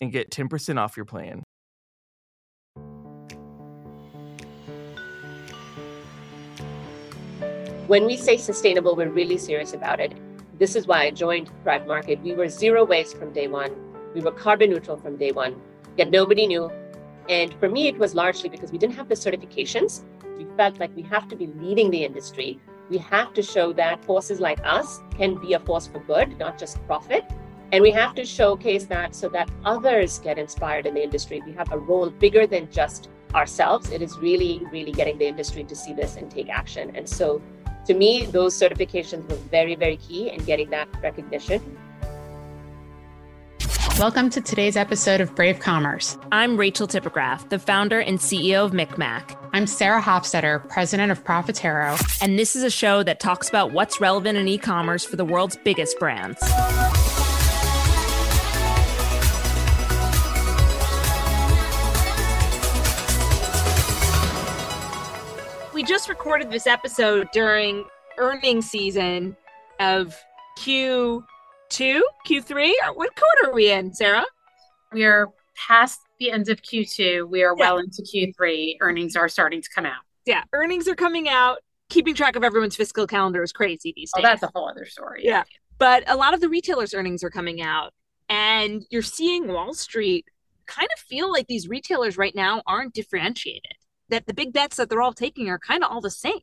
and get 10% off your plan. When we say sustainable, we're really serious about it. This is why I joined Thrive Market. We were zero waste from day one. We were carbon neutral from day one, yet nobody knew. And for me, it was largely because we didn't have the certifications. We felt like we have to be leading the industry. We have to show that forces like us can be a force for good, not just profit. And we have to showcase that so that others get inspired in the industry. We have a role bigger than just ourselves. It is really, really getting the industry to see this and take action. And so to me, those certifications were very, very key in getting that recognition. Welcome to today's episode of Brave Commerce. I'm Rachel Tipograph, the founder and CEO of MikMak. I'm Sarah Hofstetter, president of Profitero. And this is a show that talks about what's relevant in e commerce for the world's biggest brands. Just recorded this episode during earnings season of Q2, Q3. What quarter are we in, Sarah? We are past the end of Q2. We are yeah. well into Q3. Earnings are starting to come out. Yeah, earnings are coming out. Keeping track of everyone's fiscal calendar is crazy these oh, days. Oh, that's a whole other story. Yeah. But a lot of the retailers' earnings are coming out, and you're seeing Wall Street kind of feel like these retailers right now aren't differentiated that the big bets that they're all taking are kind of all the same.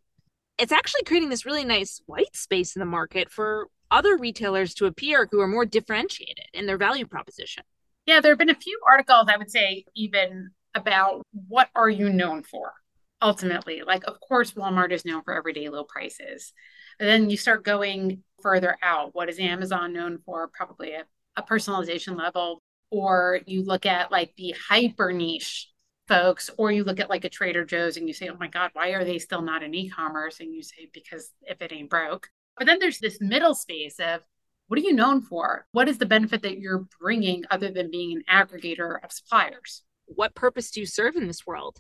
It's actually creating this really nice white space in the market for other retailers to appear who are more differentiated in their value proposition. Yeah, there have been a few articles, I would say, even about what are you known for ultimately. Like, of course, Walmart is known for everyday low prices. But then you start going further out. What is Amazon known for? Probably a, a personalization level. Or you look at like the hyper niche folks, or you look at like a Trader Joe's and you say, oh my God, why are they still not in e commerce? And you say, because if it ain't broke. But then there's this middle space of what are you known for? What is the benefit that you're bringing other than being an aggregator of suppliers? What purpose do you serve in this world?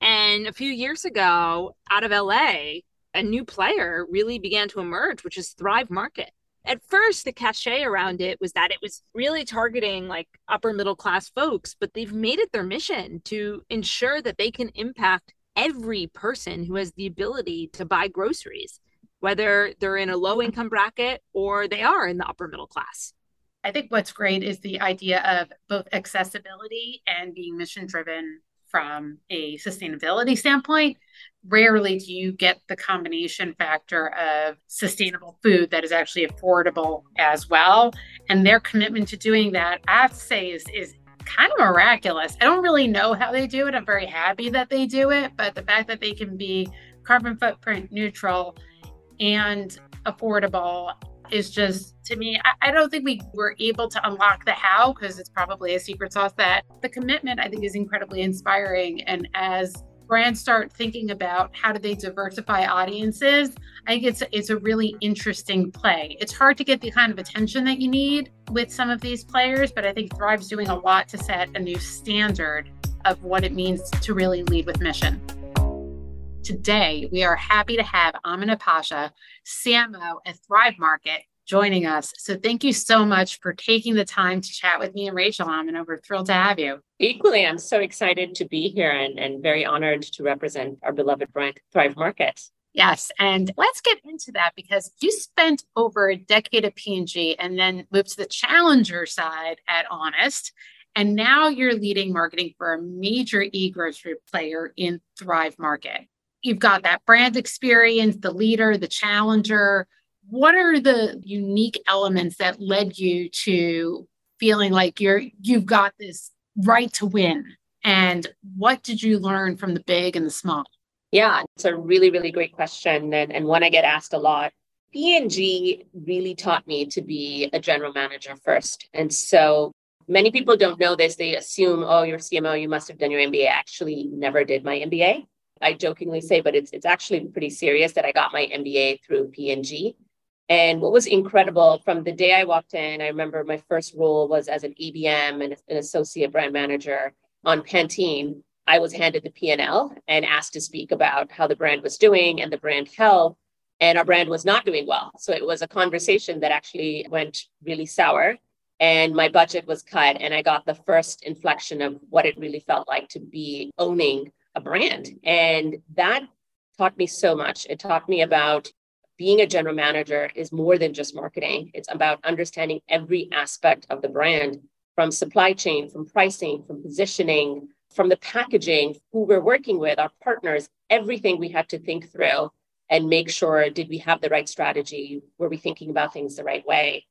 And a few years ago, out of LA, a new player really began to emerge, which is Thrive Market at first the cachet around it was that it was really targeting like upper middle class folks but they've made it their mission to ensure that they can impact every person who has the ability to buy groceries whether they're in a low income bracket or they are in the upper middle class. I think what's great is the idea of both accessibility and being mission driven from a sustainability standpoint rarely do you get the combination factor of sustainable food that is actually affordable as well. And their commitment to doing that, I have to say, is, is kind of miraculous. I don't really know how they do it. I'm very happy that they do it, but the fact that they can be carbon footprint neutral and affordable is just to me I, I, don't think we were able to unlock the how because it's probably a secret sauce that the commitment i think is incredibly inspiring and as brands start thinking about how do they diversify audiences, I think it's it's a really interesting play. It's hard to get the kind of attention that you need with some of these players, but I think Thrive's doing a lot to set a new standard of what it means to really lead with mission. Today, we are happy to have Amina Pasha, CMO at Thrive Market, joining us. So thank you so much for taking the time to chat with me and Rachel. I'm and we're thrilled to have you. Equally, I'm so excited to be here and, and very honored to represent our beloved brand, Thrive Market. Yes, and let's get into that because you spent over a decade at P&G and then moved to the challenger side at Honest. And now you're leading marketing for a major e grocery player in Thrive Market. You've got that brand experience, the leader, the challenger. What are the unique elements that led you to feeling like you're you've got this right to win? And what did you learn from the big and the small? Yeah, it's a really, really great question and, and one I get asked a lot. P&G really taught me to be a general manager first. And so many people don't know this. They assume, oh, you're CMO, you must have done your MBA. I actually never did my MBA. I jokingly say, but it's it's actually pretty serious that I got my MBA through P&G. And what was incredible from the day I walked in, I remember my first role was as an ABM and an associate brand manager on Pantene. I was handed the P&L and asked to speak about how the brand was doing and the brand health. And our brand was not doing well. So it was a conversation that actually went really sour. And my budget was cut. And I got the first inflection of what it really felt like to be owning a brand. And that taught me so much. It taught me about being a general manager is more than just marketing, it's about understanding every aspect of the brand from supply chain, from pricing, from positioning from the packaging, who we're working with, our partners, everything we had to think through and make sure did we have the right strategy? Were we thinking about things the right way?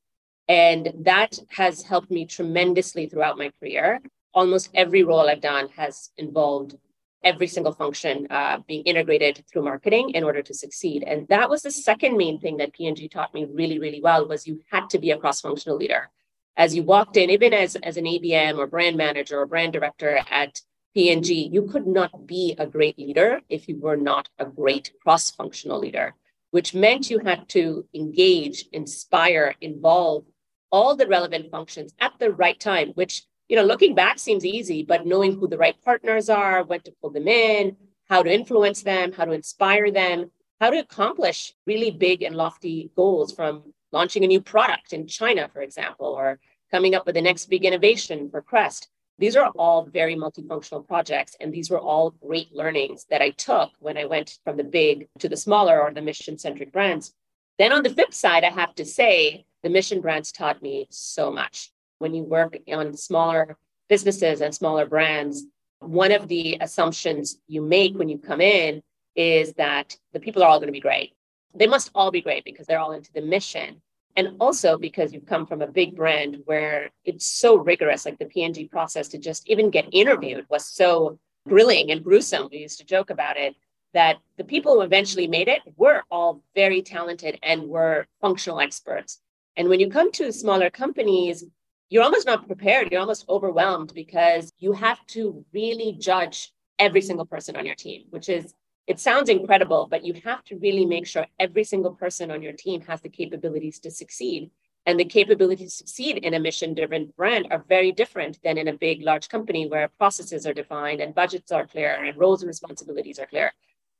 And that has helped me tremendously throughout my career. Almost every role I've done has involved every single function uh, being integrated through marketing in order to succeed. And that was the second main thing that P&G taught me really, really well was you had to be a cross-functional leader. As you walked in, even as, as an ABM or brand manager or brand director at P&G, you could not be a great leader if you were not a great cross functional leader, which meant you had to engage, inspire, involve all the relevant functions at the right time, which, you know, looking back seems easy, but knowing who the right partners are, when to pull them in, how to influence them, how to inspire them, how to accomplish really big and lofty goals from launching a new product in China, for example, or coming up with the next big innovation for Crest these are all very multifunctional projects, and these were all great learnings that I took when I went from the big to the smaller or the mission centric brands. Then on the flip side, I have to say, the mission brands taught me so much. When you work on smaller businesses and smaller brands, one of the assumptions you make when you come in is that the people are all going to be great. They must all be great because they're all into the mission. And also because you've come from a big brand where it's so rigorous like the P&G process to just even get interviewed was so grilling and gruesome. We used to joke about it that the people who eventually made it were all very talented and were functional experts. And when you come to smaller companies you're almost not prepared you're almost overwhelmed because you have to really judge every single person on your team which is it sounds incredible, but you have to really make sure every single person on your team has the capabilities to succeed. And the capabilities to succeed in a mission driven brand are very different than in a big, large company where processes are defined and budgets are clear and roles and responsibilities are clear.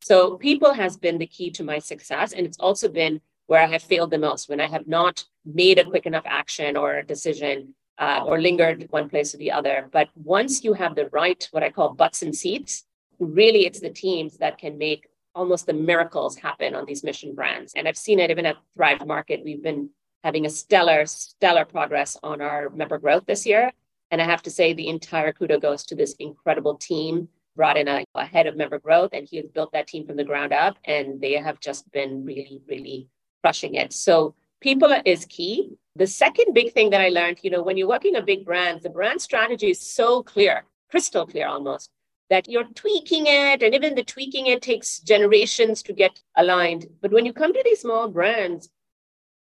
So, people has been the key to my success. And it's also been where I have failed the most when I have not made a quick enough action or decision uh, or lingered one place or the other. But once you have the right, what I call butts and seats, really it's the teams that can make almost the miracles happen on these mission brands. And I've seen it even at Thrive Market. We've been having a stellar, stellar progress on our member growth this year. And I have to say, the entire kudo goes to this incredible team. Brought in a, a head of member growth, and he has built that team from the ground up, and they have just been really, really crushing it. So people is key. The second big thing that I learned, you know, when you're working a big brand, the brand strategy is so clear, crystal clear almost that you're tweaking it and even the tweaking it takes generations to get aligned. But when you come to these small brands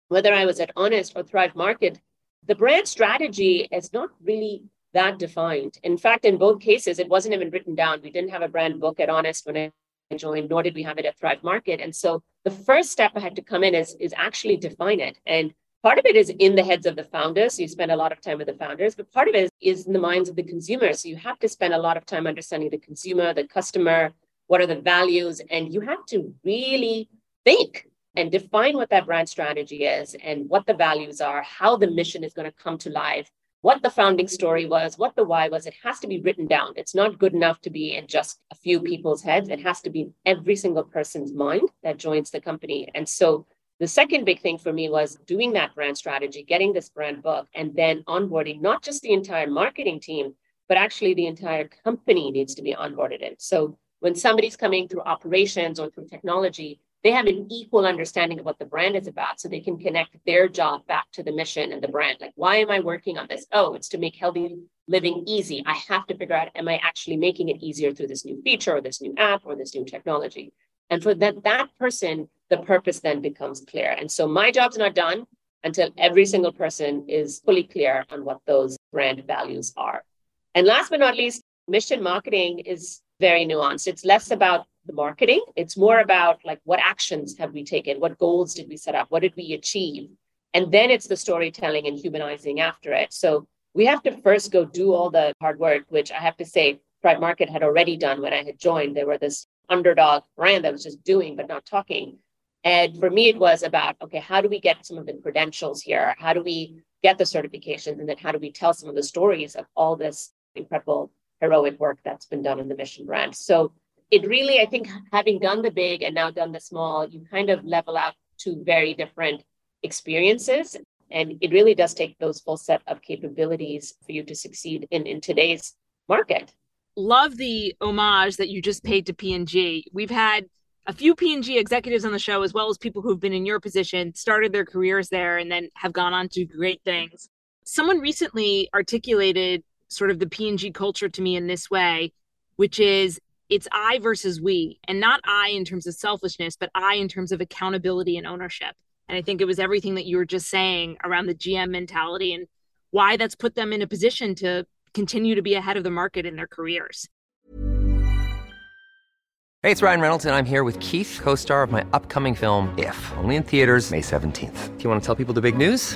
whether i was at honest or thrive market the brand strategy is not really that defined. In fact in both cases it wasn't even written down. We didn't have a brand book at honest when i joined nor did we have it at thrive market and so the first step i had to come in is, is actually define it and part of it is in the heads of the founders. So you spend a lot of time with the founders, but part of it is in the minds of the consumers. So you have to spend a lot of time understanding the consumer, the customer, what are the values, and you have to really think and define what that brand strategy is and what the values are, how the mission is going to come to life, what the founding story was, what the why was. It has to be written down. It's not good enough to be in just a few people's heads. It has to be every single person's mind that joins the company. And so the second big thing for me was doing that brand strategy, getting this brand book, and then onboarding not just the entire marketing team, but actually the entire company needs to be onboarded in. So when somebody's coming through operations or through technology, they have an equal understanding of what the brand is about so they can connect their job back to the mission and the brand. Like why am i working on this? Oh it's to make healthy living easy. I have to figure out am i actually making it easier through this new feature or this new app or this new technology? And for that that person the purpose then becomes clear. And so my job's not done until every single person is fully clear on what those brand values are. And last but not least mission marketing is very nuanced. It's less about the marketing. It's more about like what actions have we taken? What goals did we set up? What did we achieve? And then it's the storytelling and humanizing after it. So we have to first go do all the hard work, which I have to say, Thrive Market had already done when I had joined. They were this underdog brand that was just doing but not talking. And for me, it was about okay, how do we get some of the credentials here? How do we get the certifications? And then how do we tell some of the stories of all this incredible, heroic work that's been done in the mission brand? So it really, I think, having done the big and now done the small, you kind of level out to very different experiences. And it really does take those full set of capabilities for you to succeed in, in today's market. Love the homage that you just paid to P&G. We've had a few P&G executives on the show, as well as people who've been in your position, started their careers there, and then have gone on to great things. Someone recently articulated sort of the P&G culture to me in this way, which is it's I versus we, and not I in terms of selfishness, but I in terms of accountability and ownership. And I think it was everything that you were just saying around the GM mentality and why that's put them in a position to continue to be ahead of the market in their careers. Hey, it's Ryan Reynolds, and I'm here with Keith, co star of my upcoming film, If, only in theaters, May 17th. Do you want to tell people the big news?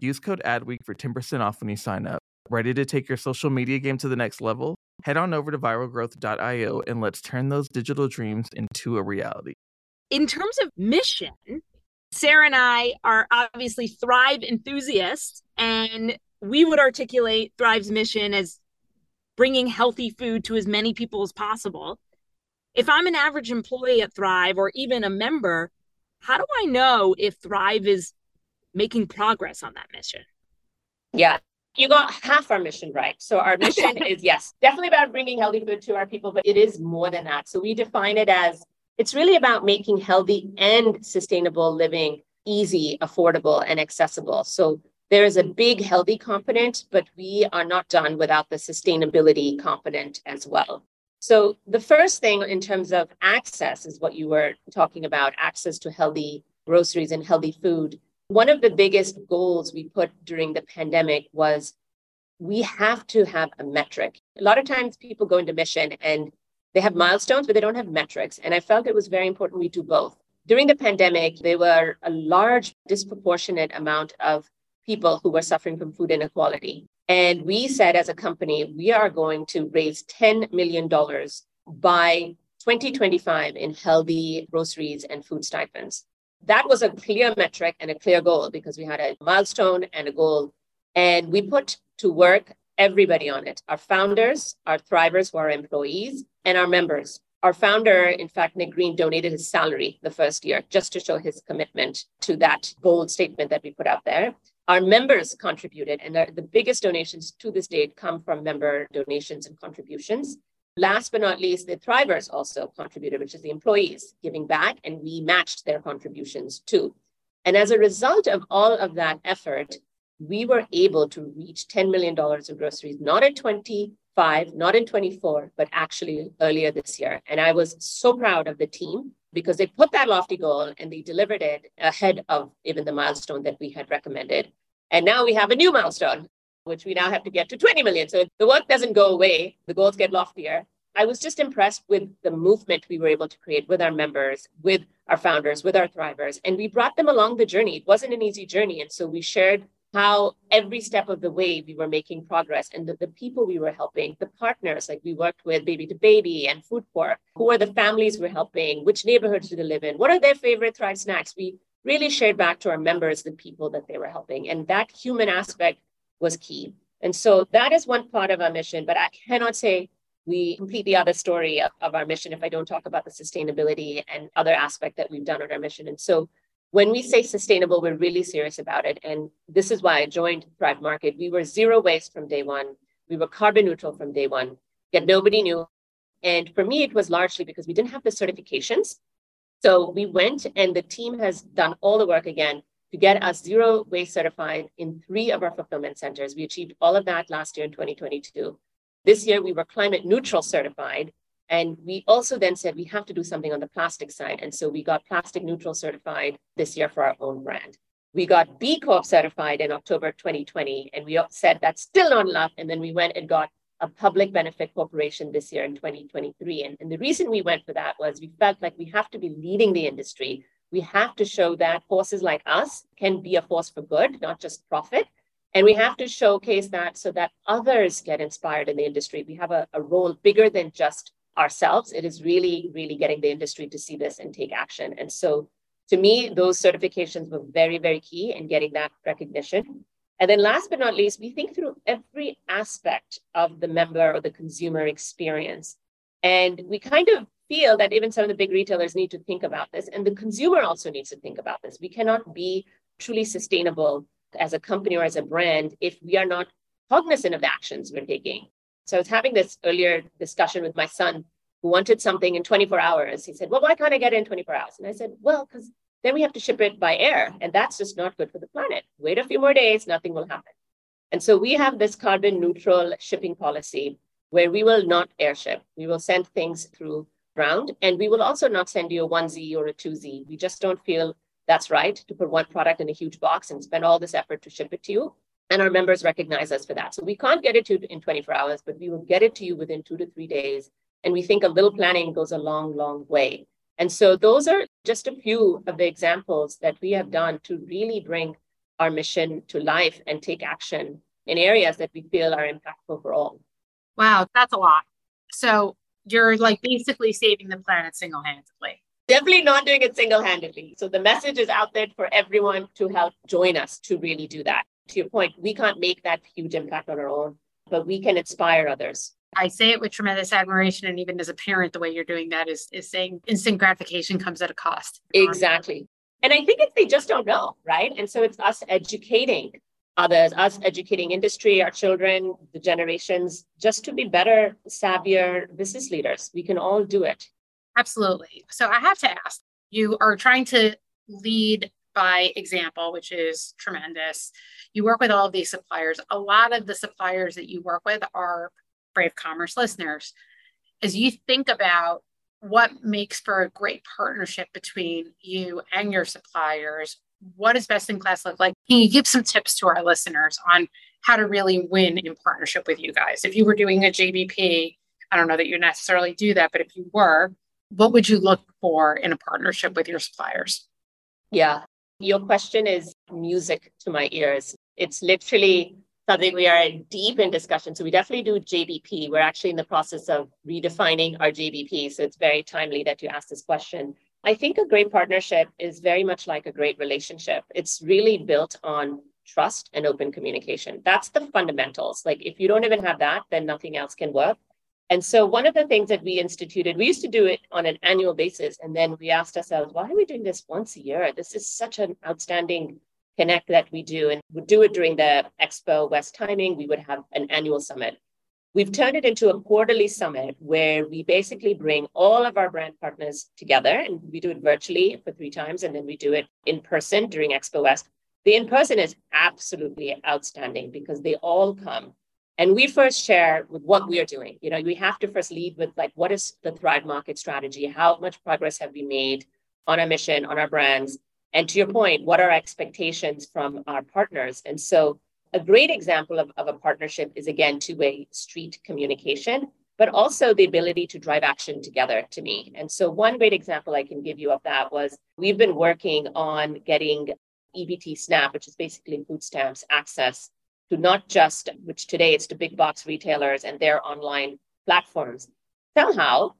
Use code ADWEEK for 10% off when you sign up. Ready to take your social media game to the next level? Head on over to viralgrowth.io and let's turn those digital dreams into a reality. In terms of mission, Sarah and I are obviously Thrive enthusiasts, and we would articulate Thrive's mission as bringing healthy food to as many people as possible. If I'm an average employee at Thrive or even a member, how do I know if Thrive is making progress on that mission? Yeah, you got half our mission right. So our mission is yes, definitely about bringing healthy food to our people, but it is more than that. So we define it as it's really about making healthy and sustainable living easy, affordable, and accessible. So there is a big healthy component, but we are not done without the sustainability component as well. So the first thing in terms of access is what you were talking about access to healthy groceries and healthy food. One of the biggest goals we put during the pandemic was we have to have a metric. A lot of times people go into mission and they have milestones, but they don't have metrics. And I felt it was very important we do both. During the pandemic, there were a large, disproportionate amount of people who were suffering from food inequality. And we said as a company, we are going to raise $10 million by 2025 in healthy groceries and food stipends that was a clear metric and a clear goal because we had a milestone and a goal. And we put to work everybody on it our founders, our thrivers who are employees, and our members. Our founder, in fact, Nick Green, donated his salary the first year just to show his commitment to that bold statement that we put out there. Our members contributed, and the biggest donations to this date come from member donations and contributions. Last but not least, the Thrivers also contributed, which is the employees giving back, and we matched their contributions too. And as a result of all of that effort, we were able to reach $10 million of groceries, not in 25, not in 24, but actually earlier this year. And I was so proud of the team because they put that lofty goal and they delivered it ahead of even the milestone that we had recommended. And now we have a new milestone, which we now have to get to 20 million. So the work doesn't go away, the goals get loftier. I was just impressed with the movement we were able to create with our members, with our founders, with our thrivers, and we brought them along the journey. It wasn't an easy journey. And so we shared how every step of the way we were making progress and the, the people we were helping, the partners, like we worked with Baby to Baby and FoodCorps, who are the families we're helping, which neighborhoods do they live in, what are their favorite Thrive snacks? We really shared back to our members the people that they were helping. And that human aspect was key. And so that is one part of our mission, but I cannot say we complete the other story of, of our mission if I don't talk about the sustainability and other aspect that we've done on our mission. And so when we say sustainable, we're really serious about it. And this is why I joined Thrive Market. We were zero waste from day one. We were carbon neutral from day one, yet nobody knew. And for me, it was largely because we didn't have the certifications. So we went and the team has done all the work again to get us zero waste certified in three of our fulfillment centers. We achieved all of that last year in 2022. This year, we were climate neutral certified. And we also then said we have to do something on the plastic side. And so we got plastic neutral certified this year for our own brand. We got B Corp certified in October 2020. And we said that's still not enough. And then we went and got a public benefit corporation this year in 2023. And, and the reason we went for that was we felt like we have to be leading the industry. We have to show that forces like us can be a force for good, not just profit. And we have to showcase that so that others get inspired in the industry. We have a, a role bigger than just ourselves. It is really, really getting the industry to see this and take action. And so to me, those certifications were very, very key in getting that recognition. And then last but not least, we think through every aspect of the member or the consumer experience. And we kind of feel that even some of the big retailers need to think about this. And the consumer also needs to think about this. We cannot be truly sustainable as a company or as a brand if we are not cognizant of the actions we're taking. So I was having this earlier discussion with my son who wanted something in 24 hours. He said, Well, why can't I get it in 24 hours? And I said, Well, because then we have to ship it by air, and that's just not good for the planet. Wait a few more days, nothing will happen. And so we have this carbon neutral shipping policy where we will not airship. We will send things through ground, and we will also not send you a 1Z or a 2Z. We just don't feel that's right to put one product in a huge box and spend all this effort to ship it to you. And our members recognize us for that. So we can't get it to you in 24 hours, but we will get it to you within two to three days. And we think a little planning goes a long, long way. And so those are just a few of the examples that we have done to really bring our mission to life and take action in areas that we feel are impactful for all. Wow, that's a lot. So you're like basically saving the planet single handedly. Definitely not doing it single handedly. So the message is out there for everyone to help join us to really do that. To your point, we can't make that huge impact on our own, but we can inspire others. I say it with tremendous admiration. And even as a parent, the way you're doing that is, is saying instant gratification comes at a cost. Exactly. And I think it's they just don't know, right? And so it's us educating others, us educating industry, our children, the generations, just to be better, savvier business leaders. We can all do it. Absolutely. So I have to ask you are trying to lead by example, which is tremendous. You work with all of these suppliers. A lot of the suppliers that you work with are Brave Commerce listeners. As you think about what makes for a great partnership between you and your suppliers, what does best in class look like? Can you give some tips to our listeners on how to really win in partnership with you guys? If you were doing a JBP, I don't know that you necessarily do that, but if you were, what would you look for in a partnership with your suppliers? Yeah, your question is music to my ears. It's literally something we are deep in discussion. So we definitely do JBP. We're actually in the process of redefining our JBP. So it's very timely that you asked this question. I think a great partnership is very much like a great relationship. It's really built on trust and open communication. That's the fundamentals. Like if you don't even have that, then nothing else can work. And so one of the things that we instituted, we used to do it on an annual basis. And then we asked ourselves, why are we doing this once a year? This is such an outstanding connect that we do. And we do it during the Expo West timing. We would have an annual summit. We've turned it into a quarterly summit where we basically bring all of our brand partners together and we do it virtually for three times and then we do it in person during Expo West. The in person is absolutely outstanding because they all come and we first share with what we are doing. You know, we have to first lead with like, what is the Thrive Market strategy? How much progress have we made on our mission, on our brands? And to your point, what are expectations from our partners? And so a great example of, of a partnership is again two-way street communication but also the ability to drive action together to me. And so one great example i can give you of that was we've been working on getting ebt snap which is basically food stamps access to not just which today it's to big box retailers and their online platforms somehow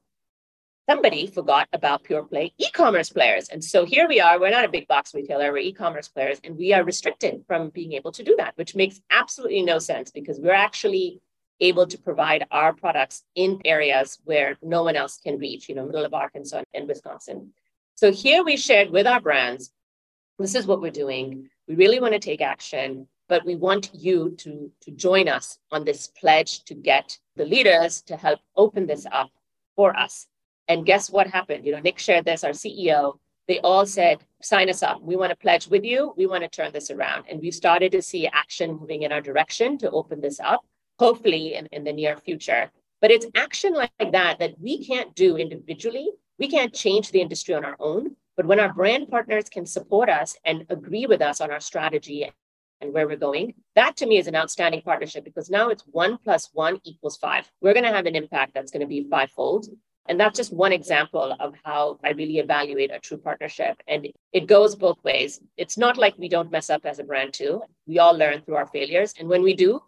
somebody forgot about pure play e-commerce players. And so here we are, we're not a big box retailer, we're e-commerce players, and we are restricted from being able to do that, which makes absolutely no sense because we're actually able to provide our products in areas where no one else can reach, you know, middle of Arkansas and Wisconsin. So here we shared with our brands, this is what we're doing. We really want to take action, but we want you to, to join us on this pledge to get the leaders to help open this up for us and guess what happened? You know, Nick shared this, our CEO. They all said, sign us up. We want to pledge with you. We want to turn this around. And we've started to see action moving in our direction to open this up, hopefully in, in the near future. But it's action like that that we can't do individually. We can't change the industry on our own. But when our brand partners can support us and agree with us on our strategy and where we're going, that to me is an outstanding partnership because now it's one plus one equals five. We're going to have an impact that's going to be fivefold. And that's just one example of how I really evaluate a true partnership. And it goes both ways. It's not like we don't mess up as a brand, too. We all learn through our failures. And when we do,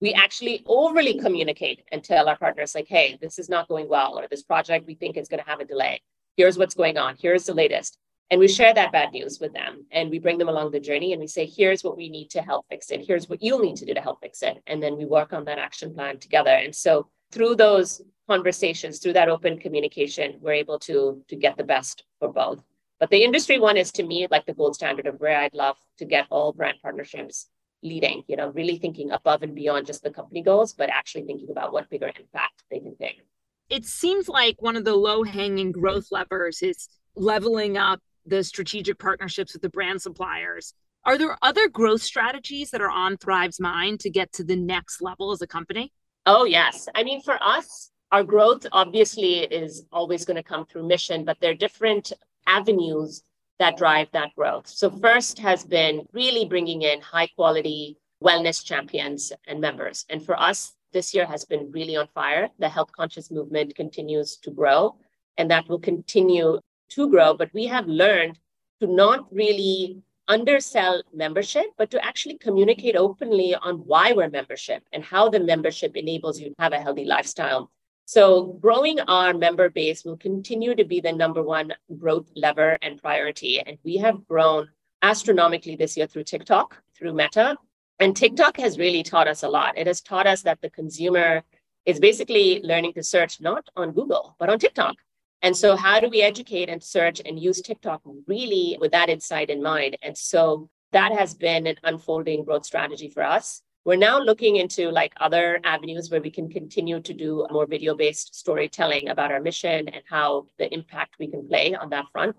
we actually overly communicate and tell our partners, like, hey, this is not going well, or this project we think is going to have a delay. Here's what's going on. Here's the latest. And we share that bad news with them and we bring them along the journey and we say, here's what we need to help fix it. Here's what you'll need to do to help fix it. And then we work on that action plan together. And so through those conversations, through that open communication, we're able to, to get the best for both. But the industry one is to me like the gold standard of where I'd love to get all brand partnerships leading, you know, really thinking above and beyond just the company goals, but actually thinking about what bigger impact they can take. It seems like one of the low hanging growth levers is leveling up the strategic partnerships with the brand suppliers. Are there other growth strategies that are on Thrive's mind to get to the next level as a company? Oh, yes. I mean, for us, our growth obviously is always going to come through mission, but there are different avenues that drive that growth. So, first has been really bringing in high quality wellness champions and members. And for us, this year has been really on fire. The health conscious movement continues to grow, and that will continue to grow. But we have learned to not really undersell membership, but to actually communicate openly on why we're membership and how the membership enables you to have a healthy lifestyle. So, growing our member base will continue to be the number one growth lever and priority. And we have grown astronomically this year through TikTok, through Meta. And TikTok has really taught us a lot. It has taught us that the consumer is basically learning to search not on Google, but on TikTok. And so, how do we educate and search and use TikTok really with that insight in mind? And so, that has been an unfolding growth strategy for us. We're now looking into like other avenues where we can continue to do more video based storytelling about our mission and how the impact we can play on that front.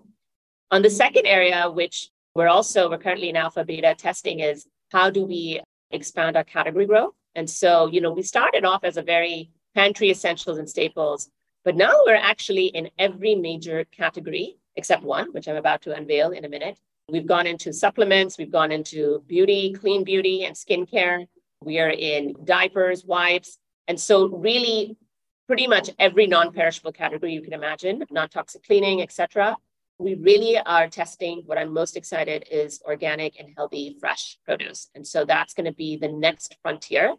On the second area, which we're also, we're currently in alpha beta testing, is how do we expand our category growth? And so, you know, we started off as a very pantry essentials and staples, but now we're actually in every major category except one, which I'm about to unveil in a minute. We've gone into supplements, we've gone into beauty, clean beauty, and skincare. We are in diapers, wipes. And so, really, pretty much every non perishable category you can imagine, non toxic cleaning, etc. We really are testing. What I'm most excited is organic and healthy fresh produce. And so, that's going to be the next frontier.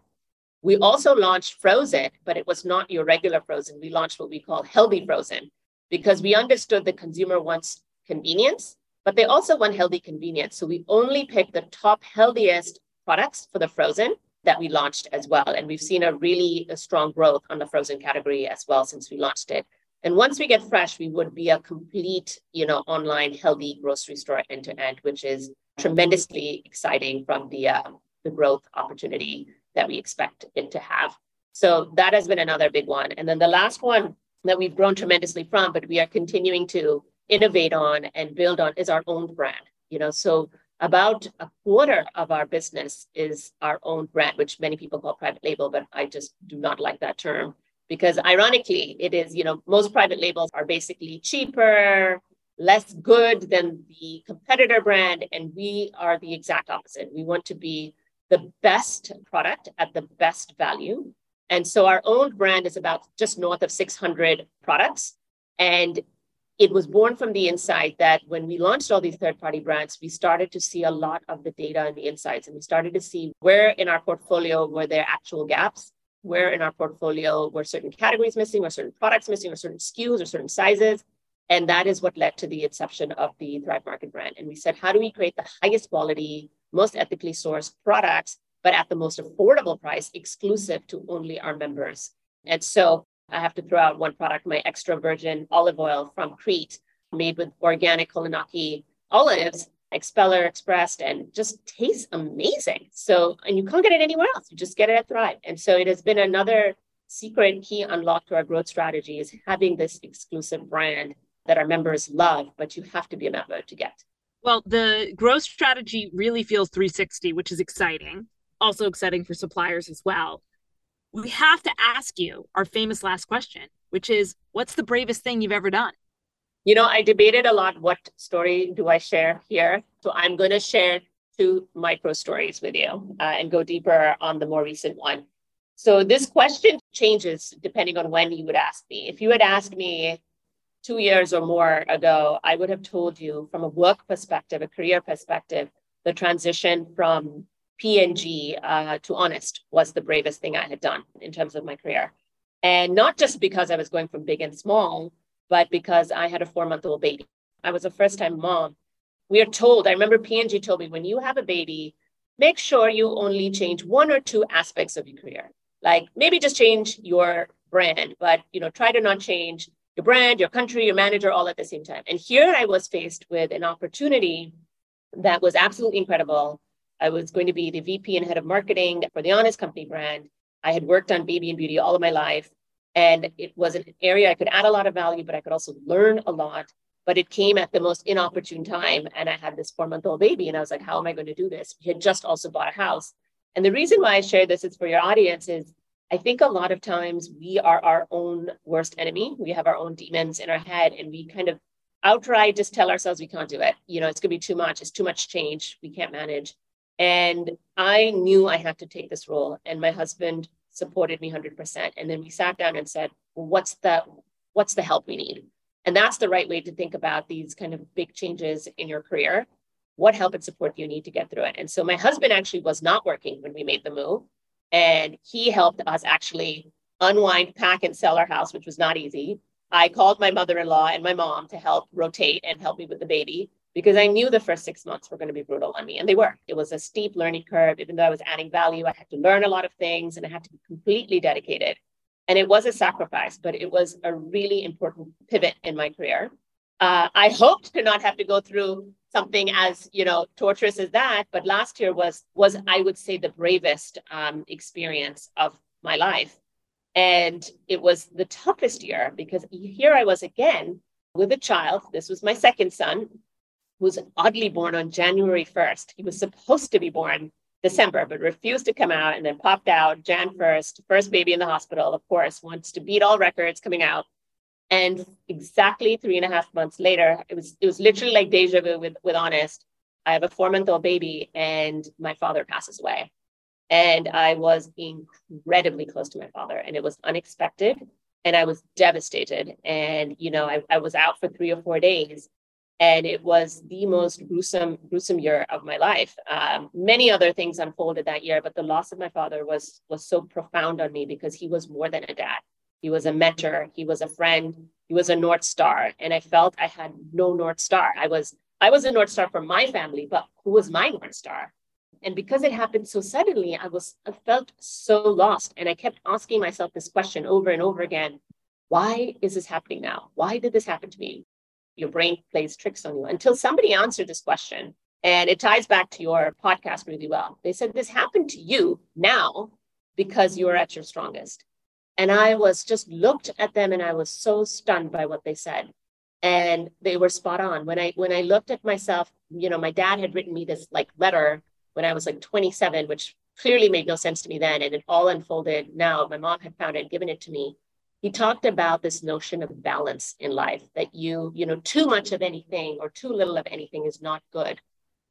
We also launched frozen, but it was not your regular frozen. We launched what we call healthy frozen because we understood the consumer wants convenience, but they also want healthy convenience. So we only picked the top healthiest products for the frozen that we launched as well. And we've seen a really strong growth on the frozen category as well since we launched it. And once we get fresh, we would be a complete, you know, online healthy grocery store end to end, which is tremendously exciting from the uh, the growth opportunity that we expect it to have. So that has been another big one. And then the last one that we've grown tremendously from, but we are continuing to innovate on and build on is our own brand. You know, so about a quarter of our business is our own brand, which many people call private label, but I just do not like that term because ironically, it is, you know, most private labels are basically cheaper, less good than the competitor brand. And we are the exact opposite. We want to be the best product at the best value. And so our own brand is about just north of 600 products. And it was born from the insight that when we launched all these third party brands, we started to see a lot of the data and the insights. And we started to see where in our portfolio were there actual gaps, where in our portfolio were certain categories missing, or certain products missing, or certain SKUs, or certain sizes. And that is what led to the inception of the Thrive Market brand. And we said, how do we create the highest quality, most ethically sourced products, but at the most affordable price, exclusive to only our members? And so I have to throw out one product, my extra virgin olive oil from Crete, made with organic Koroneiki olives, expeller expressed, and just tastes amazing. So, and you can't get it anywhere else. You just get it at Thrive. And so it has been another secret key unlock to our growth strategy is having this exclusive brand that our members love, but you have to be a member to get. Well, the growth strategy really feels 360, which is exciting. Also exciting for suppliers as well. We have to ask you our famous last question, which is what's the bravest thing you've ever done? You know, I debated a lot what story do I share here. So I'm going to share two micro stories with you uh, and go deeper on the more recent one. So this question changes depending on when you would ask me. If you had asked me two years or more ago, I would have told you from a work perspective, a career perspective, the transition from P&G uh, to Honest was the bravest thing I had done in terms of my career. And not just because I was going from big and small, but because I had a four month old baby. I was a first time mom. We are told, I remember P&G told me, when you have a baby, make sure you only change one or two aspects of your career. Like maybe just change your brand, but you know, try to not change your brand, your country, your manager, all at the same time. And here I was faced with an opportunity that was absolutely incredible. I was going to be the VP and head of marketing for the Honest Company brand. I had worked on baby and beauty all of my life. And it was an area I could add a lot of value, but I could also learn a lot. But it came at the most inopportune time. And I had this four month old baby. And I was like, how am I going to do this? We had just also bought a house. And the reason why I share this is for your audience is I think a lot of times we are our own worst enemy. We have our own demons in our head and we kind of outright just tell ourselves we can't do it. You know, it's going to be too much. It's too much change. We can't manage. And I knew I had to take this role and my husband supported me 100%. And then we sat down and said, well, what's the what's the help we need? And that's the right way to think about these kind of big changes in your career. What help and support do you need to get through it? And so my husband actually was not working when we made the move. And he helped us actually unwind, pack, and sell our house, which was not easy. I called my mother in law and my mom to help rotate and help me with the baby because I knew the first six months were going to be brutal on me. And they were. It was a steep learning curve. Even though I was adding value, I had to learn a lot of things and I had to be completely dedicated. And it was a sacrifice, but it was a really important pivot in my career. Uh, I hoped to not have to go through something as you know torturous as that but last year was was i would say the bravest um, experience of my life and it was the toughest year because here i was again with a child this was my second son was oddly born on january 1st he was supposed to be born december but refused to come out and then popped out jan 1st first baby in the hospital of course wants to beat all records coming out and exactly three and a half months later, it was it was literally like deja vu with with honest. I have a four month old baby, and my father passes away, and I was incredibly close to my father, and it was unexpected, and I was devastated. And you know, I, I was out for three or four days, and it was the most gruesome gruesome year of my life. Um, many other things unfolded that year, but the loss of my father was was so profound on me because he was more than a dad he was a mentor. He was a friend. He was a North Star. And I felt I had no North Star. I was, I was a North Star for my family, but who was my North Star? And because it happened so suddenly, I was, I felt so lost. And I kept asking myself this question over and over again. Why is this happening now? Why did this happen to me? Your brain plays tricks on you until somebody answered this question. And it ties back to your podcast really well. They said, This happened to you now because you're at your strongest. And I was just looked at them and I was so stunned by what they said. And they were spot on. When I when I looked at myself, you know, my dad had written me this like letter when I was like 27, which clearly made no sense to me then. And it all unfolded now. My mom had found it and given it to me. He talked about this notion of balance in life that you, you know, too much of anything or too little of anything is not good.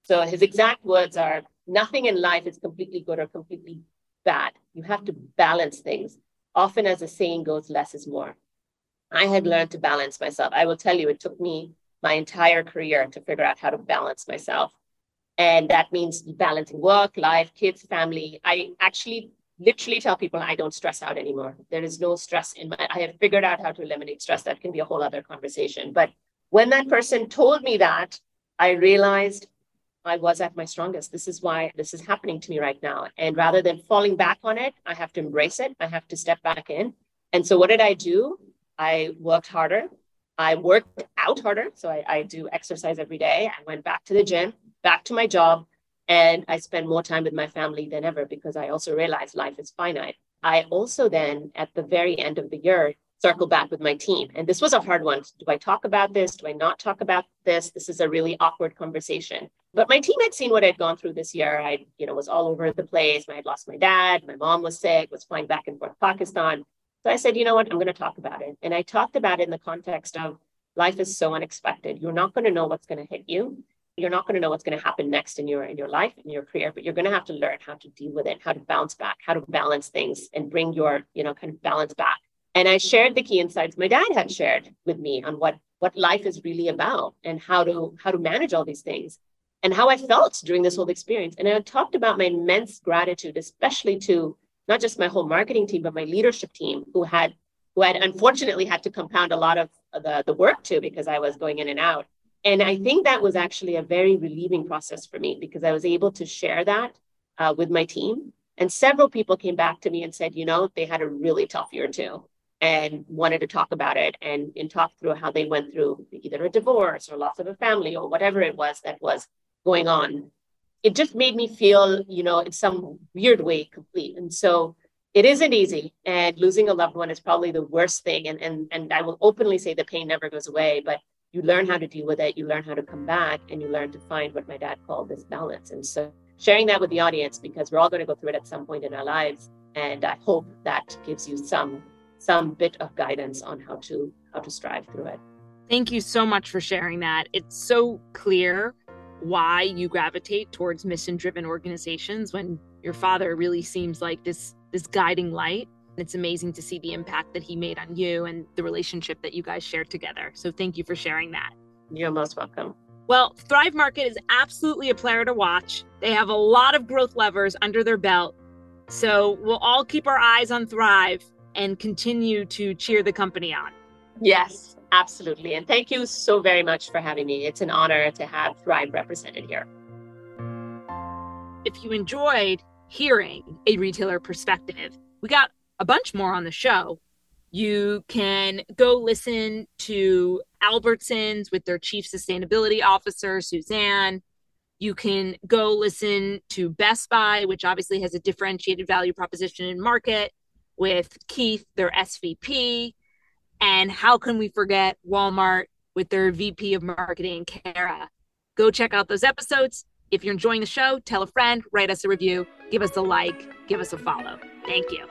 So his exact words are nothing in life is completely good or completely bad. You have to balance things. Often, as the saying goes, less is more. I had learned to balance myself. I will tell you, it took me my entire career to figure out how to balance myself. And that means balancing work, life, kids, family. I actually literally tell people I don't stress out anymore. There is no stress in my, I have figured out how to eliminate stress. That can be a whole other conversation. But when that person told me that, I realized I was at my strongest. This is why this is happening to me right now. And rather than falling back on it, I have to embrace it. I have to step back in. And so what did I do? I worked harder. I worked out harder. So I, I do exercise every day. I went back to the gym, back to my job, and I spend more time with my family than ever because I also realize life is finite. I also then, at the very end of the year, circle back with my team. And this was a hard one. Do I talk about this? Do I not talk about this? This is a really awkward conversation. But my team had seen what I'd gone through this year. I, you know, was all over the place. I had lost my dad. My mom was sick, was flying back and forth to Pakistan. So I said, you know what? I'm going to talk about it. And I talked about it in the context of life is so unexpected. You're not going to know what's going to hit you. You're not going to know what's going to happen next in your in your life in your career, but you're going to have to learn how to deal with it, how to bounce back, how to balance things, and bring your you know kind of balance back and I shared the key insights my dad had shared with me on what what life is really about and how to how to manage all these things and how I felt during this whole experience. And I talked about my immense gratitude, especially to not just my whole marketing team, but my leadership team who had who had unfortunately had to compound a lot of the, the work too because I was going in and out. And I think that was actually a very relieving process for me because I was able to share that uh, with my team. And several people came back to me and said, you know, they had a really tough year too and wanted to talk about it and, and talk through how they went through either a divorce or loss of a family or whatever it was that was going on. It just made me feel, you know, in some weird way complete. And so it isn't easy. And losing a loved one is probably the worst thing. And, and, and I will openly say the pain never goes away, but you learn how to deal with it, you learn how to come back, and you learn to find what my dad called this balance. And so sharing that with the audience, because we're all going to go through it at some point in our lives. And I hope that gives you some some bit of guidance on how to how to strive through it. Thank you so much for sharing that. It's so clear why you gravitate towards mission driven organizations when your father really seems like this this guiding light. It's amazing to see the impact that he made on you and the relationship that you guys shared together. So thank you for sharing that. You're most welcome. Well, Thrive Market is absolutely a player to watch. They have a lot of growth levers under their belt. So we'll all keep our eyes on Thrive and continue to cheer the company on. Yes, absolutely. And thank you so very much for having me. It's an honor to have Thrive represented here. If you enjoyed hearing a retailer perspective, we got a bunch more on the show. You can go listen to Albertsons with their chief sustainability officer, Suzanne. You can go listen to Best Buy, which obviously has a differentiated value proposition in market with Keith, their SVP, and how can we forget Walmart with their VP of marketing, Kara? Go check out those episodes. If you're enjoying the show, tell a friend, write us a review, give us a like, give us a follow. Thank you.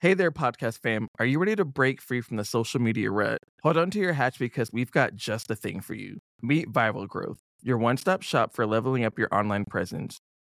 Hey there, podcast fam. Are you ready to break free from the social media rut? Hold on to your hatch because we've got just the thing for you. Meet Viral Growth, your one stop shop for leveling up your online presence.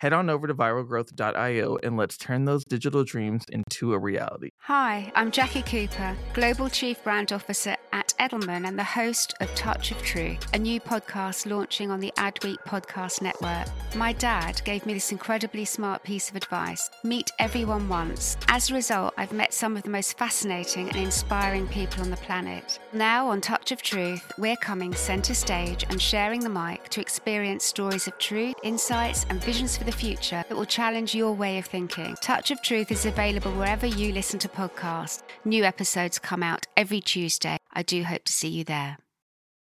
Head on over to viralgrowth.io and let's turn those digital dreams into a reality. Hi, I'm Jackie Cooper, Global Chief Brand Officer at Edelman and the host of Touch of Truth, a new podcast launching on the Adweek Podcast Network. My dad gave me this incredibly smart piece of advice meet everyone once. As a result, I've met some of the most fascinating and inspiring people on the planet. Now, on Touch of Truth, we're coming center stage and sharing the mic to experience stories of truth, insights, and visions for the future that will challenge your way of thinking. Touch of Truth is available wherever you listen to podcasts. New episodes come out every Tuesday. I do hope to see you there.